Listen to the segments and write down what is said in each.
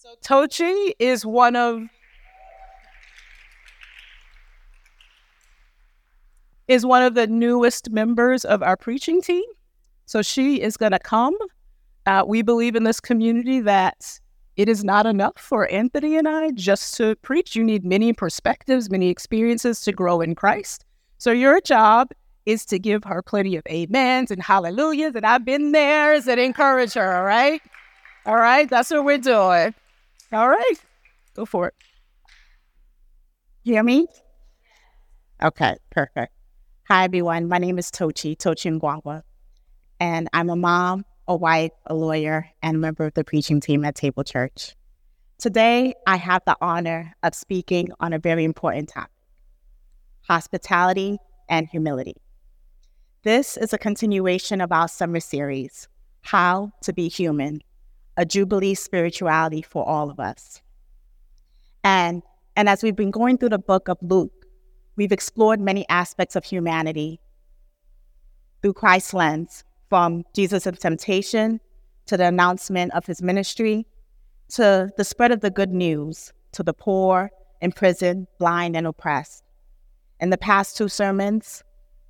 So Toochi is one of is one of the newest members of our preaching team. So she is going to come. Uh, we believe in this community that it is not enough for Anthony and I just to preach. You need many perspectives, many experiences to grow in Christ. So your job is to give her plenty of amens and hallelujahs, and I've been there and encourage her, all right? All right, that's what we're doing. All right, go for it. hear me? Okay, perfect. Hi, everyone. My name is Toochi, Toochi Ngwangwa, and I'm a mom, a wife, a lawyer, and a member of the preaching team at Table Church. Today, I have the honor of speaking on a very important topic hospitality and humility. This is a continuation of our summer series, How to Be Human, a Jubilee spirituality for all of us. And, and as we've been going through the book of Luke, we've explored many aspects of humanity through Christ's lens, from Jesus' temptation to the announcement of his ministry to the spread of the good news to the poor, imprisoned, blind, and oppressed. In the past two sermons,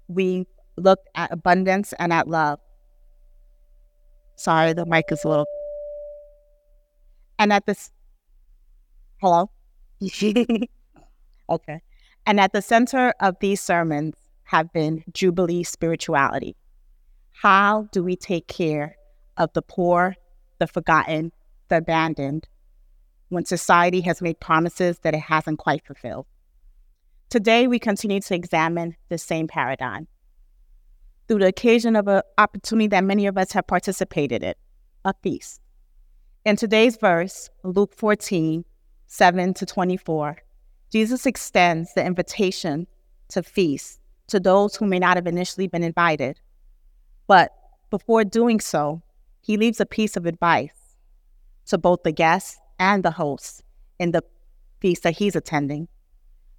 we looked at abundance and at love. Sorry, the mic is a little. And at this. Hello? okay. And at the center of these sermons have been Jubilee spirituality. How do we take care of the poor, the forgotten, the abandoned, when society has made promises that it hasn't quite fulfilled? Today, we continue to examine the same paradigm through the occasion of an opportunity that many of us have participated in a feast. In today's verse, Luke 14, 7 to 24, Jesus extends the invitation to feast to those who may not have initially been invited. But before doing so, he leaves a piece of advice to both the guests and the hosts in the feast that he's attending.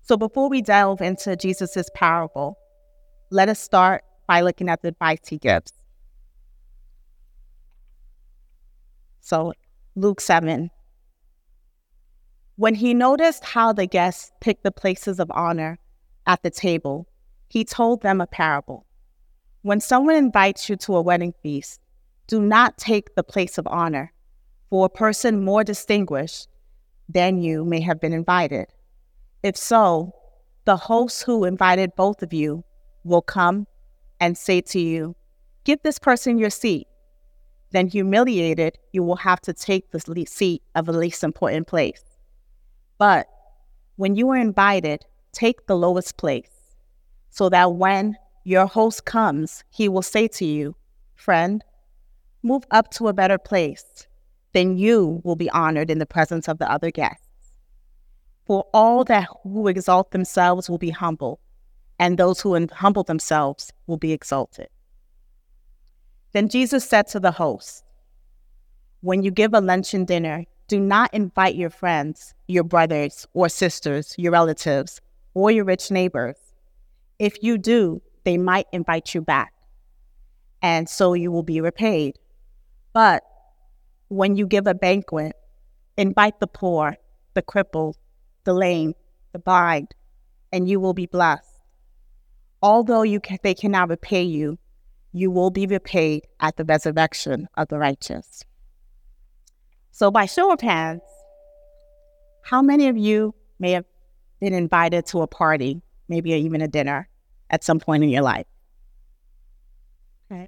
So before we delve into Jesus' parable, let us start by looking at the advice he gives. So, Luke 7. When he noticed how the guests picked the places of honor at the table, he told them a parable. When someone invites you to a wedding feast, do not take the place of honor, for a person more distinguished than you may have been invited. If so, the host who invited both of you will come and say to you, Give this person your seat. Then, humiliated, you will have to take the seat of the least important place. But when you are invited, take the lowest place, so that when your host comes, he will say to you, Friend, move up to a better place. Then you will be honored in the presence of the other guests. For all that who exalt themselves will be humble, and those who humble themselves will be exalted. Then Jesus said to the host, When you give a luncheon dinner, do not invite your friends, your brothers or sisters, your relatives, or your rich neighbors. If you do, they might invite you back, and so you will be repaid. But when you give a banquet, invite the poor, the crippled, the lame, the blind, and you will be blessed. Although you they cannot repay you, you will be repaid at the resurrection of the righteous. So, by show of hands, how many of you may have been invited to a party, maybe even a dinner, at some point in your life? Okay.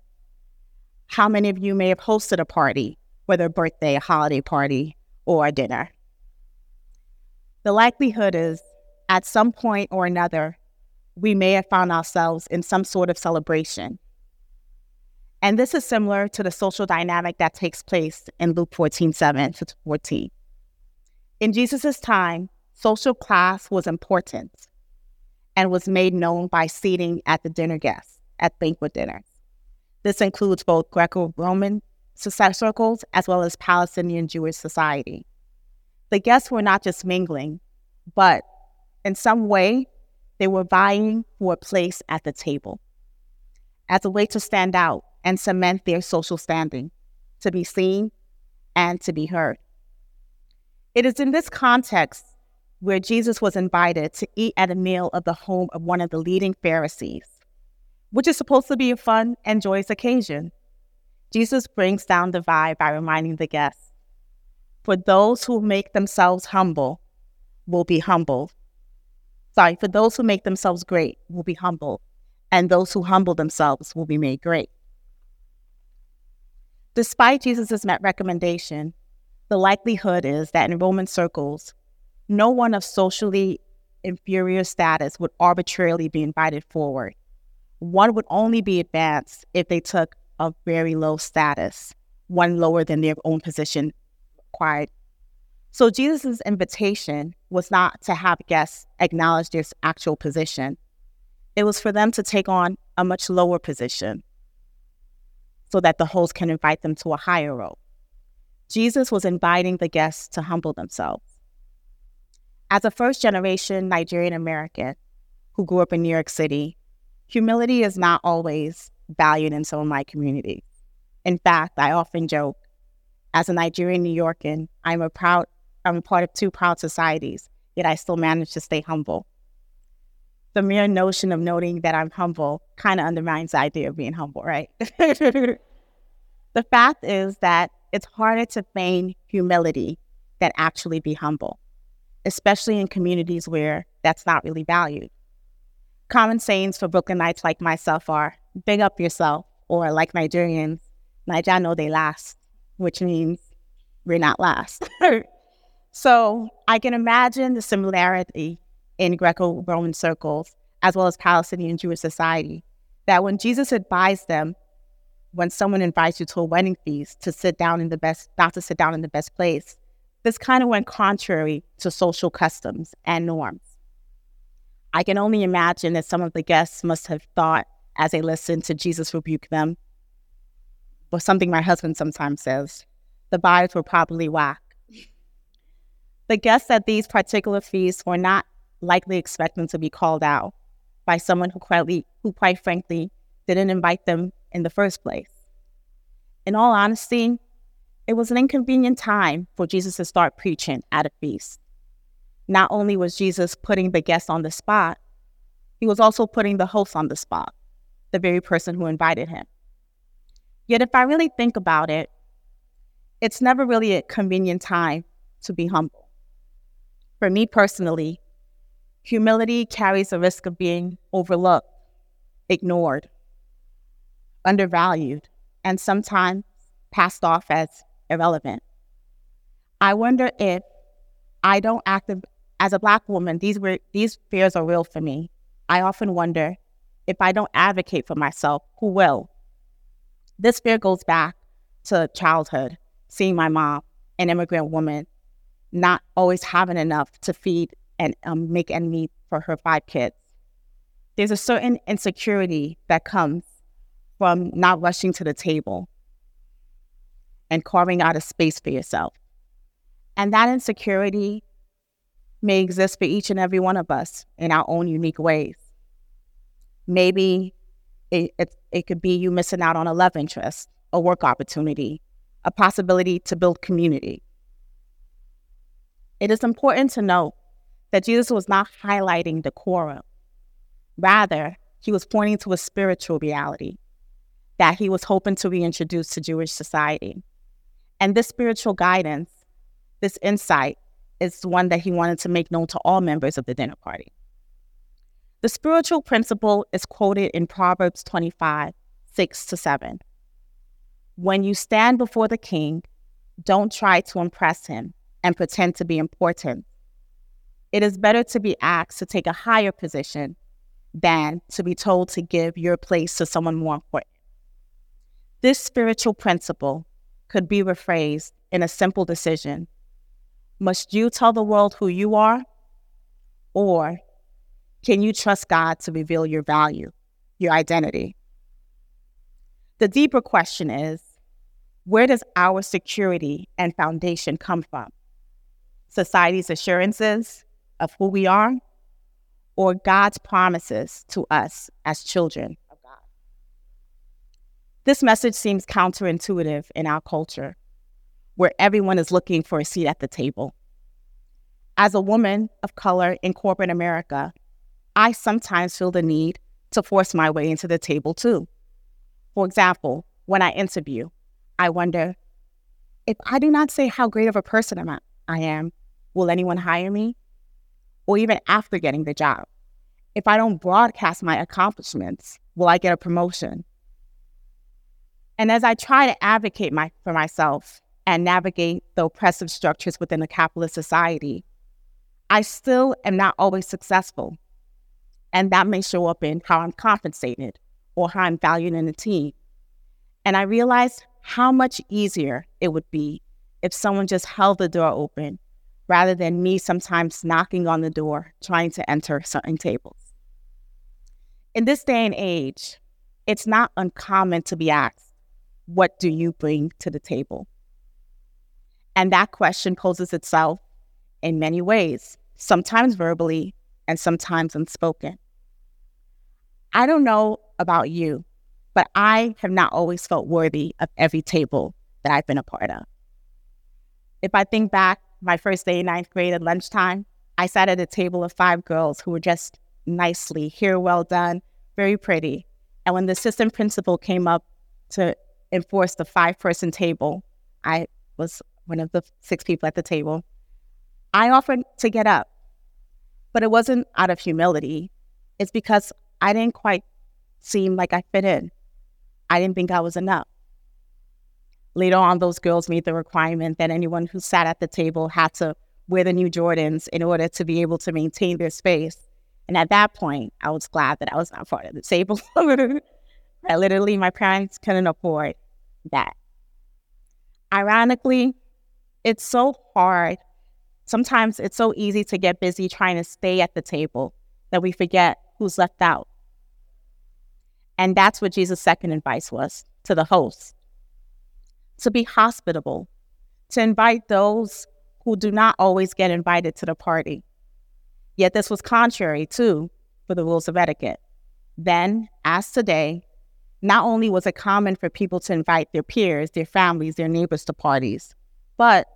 How many of you may have hosted a party, whether a birthday, a holiday party, or a dinner? The likelihood is at some point or another, we may have found ourselves in some sort of celebration. And this is similar to the social dynamic that takes place in Luke 14 7 to 14. In Jesus' time, social class was important and was made known by seating at the dinner guests at banquet dinners. This includes both Greco Roman circles as well as Palestinian Jewish society the guests were not just mingling, but in some way, they were vying for a place at the table as a way to stand out and cement their social standing, to be seen and to be heard. It is in this context where Jesus was invited to eat at a meal of the home of one of the leading Pharisees, which is supposed to be a fun and joyous occasion. Jesus brings down the vibe by reminding the guests For those who make themselves humble will be humbled. Sorry, for those who make themselves great will be humbled, and those who humble themselves will be made great. Despite Jesus' recommendation, the likelihood is that in Roman circles, no one of socially inferior status would arbitrarily be invited forward. One would only be advanced if they took a very low status, one lower than their own position required. So Jesus' invitation was not to have guests acknowledge their actual position. It was for them to take on a much lower position so that the host can invite them to a higher role. Jesus was inviting the guests to humble themselves. As a first generation Nigerian American who grew up in New York City, humility is not always valued in some of my communities. In fact, I often joke, as a Nigerian New Yorker, I'm a proud I'm a part of two proud societies, yet I still manage to stay humble. The mere notion of noting that I'm humble kind of undermines the idea of being humble, right? the fact is that it's harder to feign humility than actually be humble, especially in communities where that's not really valued. Common sayings for Brooklynites like myself are big up yourself, or like Nigerians, Naija know they last, which means we're not last. so I can imagine the similarity in Greco Roman circles, as well as Palestinian Jewish society, that when Jesus advised them when someone invites you to a wedding feast to sit down in the best, not to sit down in the best place, this kind of went contrary to social customs and norms. I can only imagine that some of the guests must have thought as they listened to Jesus rebuke them, but something my husband sometimes says, the vibes were probably whack. The guests at these particular feasts were not likely expecting to be called out by someone who, quietly, who quite frankly didn't invite them in the first place. In all honesty, it was an inconvenient time for Jesus to start preaching at a feast. Not only was Jesus putting the guest on the spot, he was also putting the host on the spot, the very person who invited him. Yet, if I really think about it, it's never really a convenient time to be humble. For me personally, humility carries the risk of being overlooked, ignored, undervalued, and sometimes passed off as irrelevant. I wonder if I don't act as a Black woman, these, were, these fears are real for me. I often wonder if I don't advocate for myself, who will? This fear goes back to childhood, seeing my mom, an immigrant woman, not always having enough to feed and um, make ends meet for her five kids. There's a certain insecurity that comes from not rushing to the table and carving out a space for yourself. And that insecurity may exist for each and every one of us in our own unique ways. Maybe it, it, it could be you missing out on a love interest, a work opportunity, a possibility to build community. It is important to note that Jesus was not highlighting decorum. Rather, he was pointing to a spiritual reality that he was hoping to reintroduce to Jewish society. And this spiritual guidance, this insight, is one that he wanted to make known to all members of the dinner party. The spiritual principle is quoted in Proverbs 25, 6 to 7. When you stand before the king, don't try to impress him and pretend to be important. It is better to be asked to take a higher position than to be told to give your place to someone more important. This spiritual principle could be rephrased in a simple decision Must you tell the world who you are? Or can you trust God to reveal your value, your identity? The deeper question is where does our security and foundation come from? Society's assurances of who we are, or God's promises to us as children this message seems counterintuitive in our culture, where everyone is looking for a seat at the table. As a woman of color in corporate America, I sometimes feel the need to force my way into the table too. For example, when I interview, I wonder if I do not say how great of a person I am, will anyone hire me? Or even after getting the job, if I don't broadcast my accomplishments, will I get a promotion? And as I try to advocate my, for myself and navigate the oppressive structures within a capitalist society, I still am not always successful. And that may show up in how I'm compensated or how I'm valued in a team. And I realized how much easier it would be if someone just held the door open rather than me sometimes knocking on the door trying to enter certain tables. In this day and age, it's not uncommon to be asked, What do you bring to the table? And that question poses itself in many ways, sometimes verbally and sometimes unspoken. I don't know about you, but I have not always felt worthy of every table that I've been a part of. If I think back, my first day in ninth grade at lunchtime, I sat at a table of five girls who were just nicely, hair well done, very pretty. And when the assistant principal came up to enforce the five person table, I was one of the six people at the table. I offered to get up, but it wasn't out of humility. It's because I didn't quite seem like I fit in. I didn't think I was enough. Later on, those girls made the requirement that anyone who sat at the table had to wear the new Jordans in order to be able to maintain their space. And at that point, I was glad that I was not part of the table. I literally, my parents couldn't afford that. Ironically, it's so hard. Sometimes it's so easy to get busy trying to stay at the table that we forget who's left out. And that's what Jesus' second advice was to the host to be hospitable, to invite those who do not always get invited to the party. Yet this was contrary, too, for the rules of etiquette. Then, as today, not only was it common for people to invite their peers, their families, their neighbors to parties, but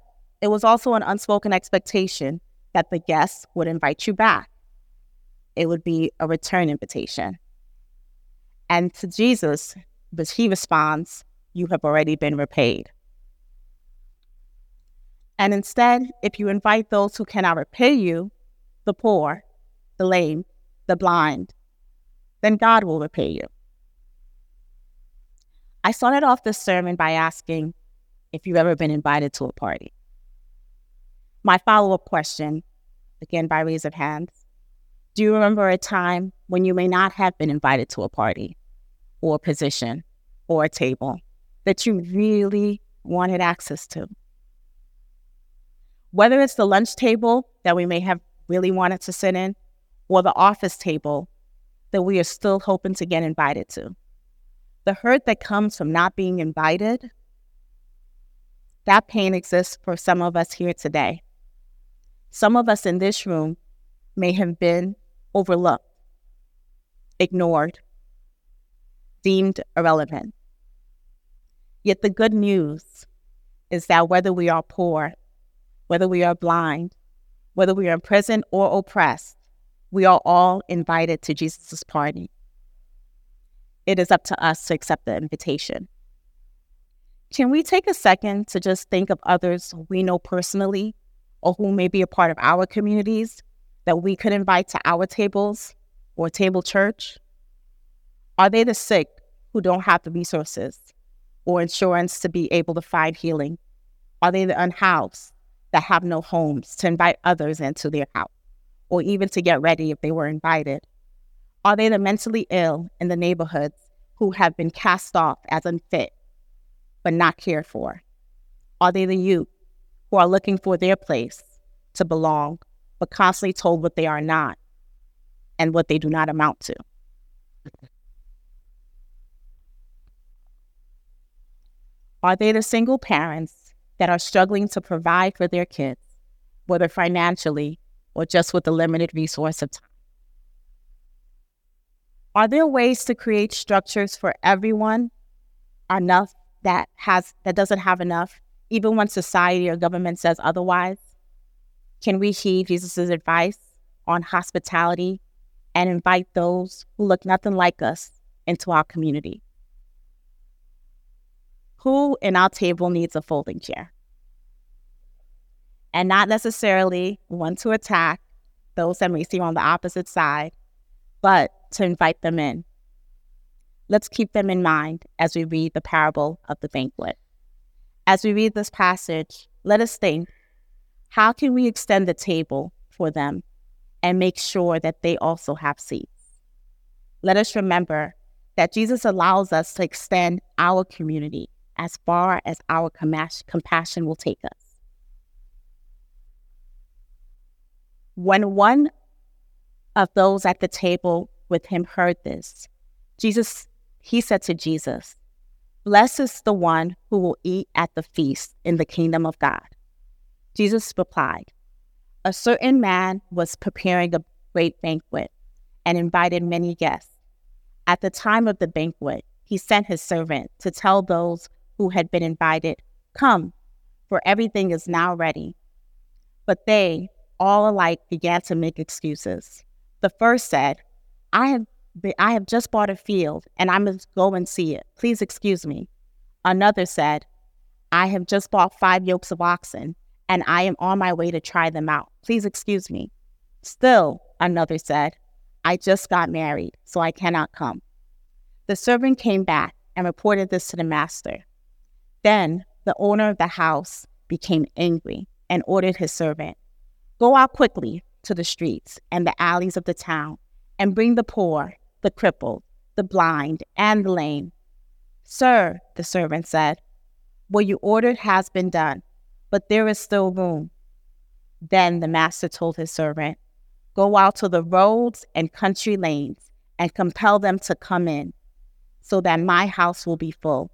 it was also an unspoken expectation that the guests would invite you back. It would be a return invitation. And to Jesus, but he responds, You have already been repaid. And instead, if you invite those who cannot repay you, the poor, the lame, the blind, then God will repay you. I started off this sermon by asking if you've ever been invited to a party. My follow up question, again by raise of hands, do you remember a time when you may not have been invited to a party or a position or a table that you really wanted access to? Whether it's the lunch table that we may have really wanted to sit in or the office table that we are still hoping to get invited to. The hurt that comes from not being invited, that pain exists for some of us here today. Some of us in this room may have been overlooked, ignored, deemed irrelevant. Yet the good news is that whether we are poor, whether we are blind, whether we are in prison or oppressed, we are all invited to Jesus' party. It is up to us to accept the invitation. Can we take a second to just think of others we know personally or who may be a part of our communities that we could invite to our tables or table church? Are they the sick who don't have the resources or insurance to be able to find healing? Are they the unhoused that have no homes to invite others into their house or even to get ready if they were invited? Are they the mentally ill in the neighborhoods who have been cast off as unfit but not cared for? Are they the youth who are looking for their place to belong but constantly told what they are not and what they do not amount to? Are they the single parents that are struggling to provide for their kids, whether financially or just with the limited resource of time? Are there ways to create structures for everyone enough that has that doesn't have enough, even when society or government says otherwise? Can we heed Jesus' advice on hospitality and invite those who look nothing like us into our community? Who in our table needs a folding chair? And not necessarily one to attack those that may seem on the opposite side, but to invite them in. Let's keep them in mind as we read the parable of the banquet. As we read this passage, let us think how can we extend the table for them and make sure that they also have seats? Let us remember that Jesus allows us to extend our community as far as our compassion will take us. When one of those at the table with him heard this, Jesus, he said to Jesus, Blessed is the one who will eat at the feast in the kingdom of God. Jesus replied, A certain man was preparing a great banquet and invited many guests. At the time of the banquet, he sent his servant to tell those who had been invited, Come, for everything is now ready. But they, all alike, began to make excuses. The first said, I have, I have just bought a field and I must go and see it. Please excuse me. Another said, I have just bought five yokes of oxen and I am on my way to try them out. Please excuse me. Still, another said, I just got married, so I cannot come. The servant came back and reported this to the master. Then the owner of the house became angry and ordered his servant, Go out quickly to the streets and the alleys of the town and bring the poor, the crippled, the blind, and the lame. Sir, the servant said, what you ordered has been done, but there is still room. Then the master told his servant, Go out to the roads and country lanes and compel them to come in, so that my house will be full.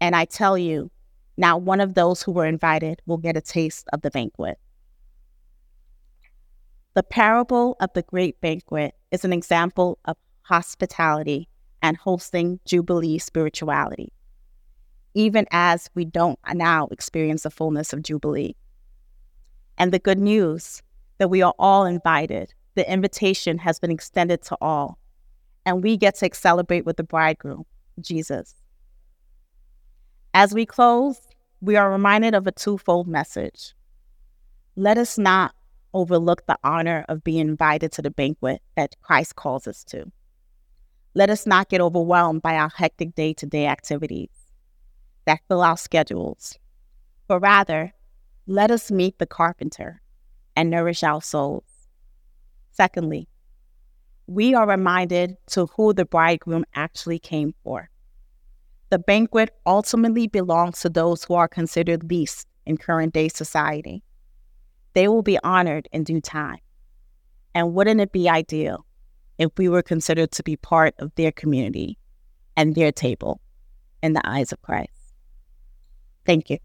And I tell you, not one of those who were invited will get a taste of the banquet. The parable of the great banquet is an example of hospitality and hosting Jubilee spirituality, even as we don't now experience the fullness of Jubilee. And the good news that we are all invited, the invitation has been extended to all, and we get to celebrate with the bridegroom, Jesus. As we close, we are reminded of a twofold message. Let us not overlook the honor of being invited to the banquet that Christ calls us to. Let us not get overwhelmed by our hectic day to day activities that fill our schedules, but rather, let us meet the carpenter and nourish our souls. Secondly, we are reminded to who the bridegroom actually came for. The banquet ultimately belongs to those who are considered least in current day society. They will be honored in due time. And wouldn't it be ideal if we were considered to be part of their community and their table in the eyes of Christ? Thank you.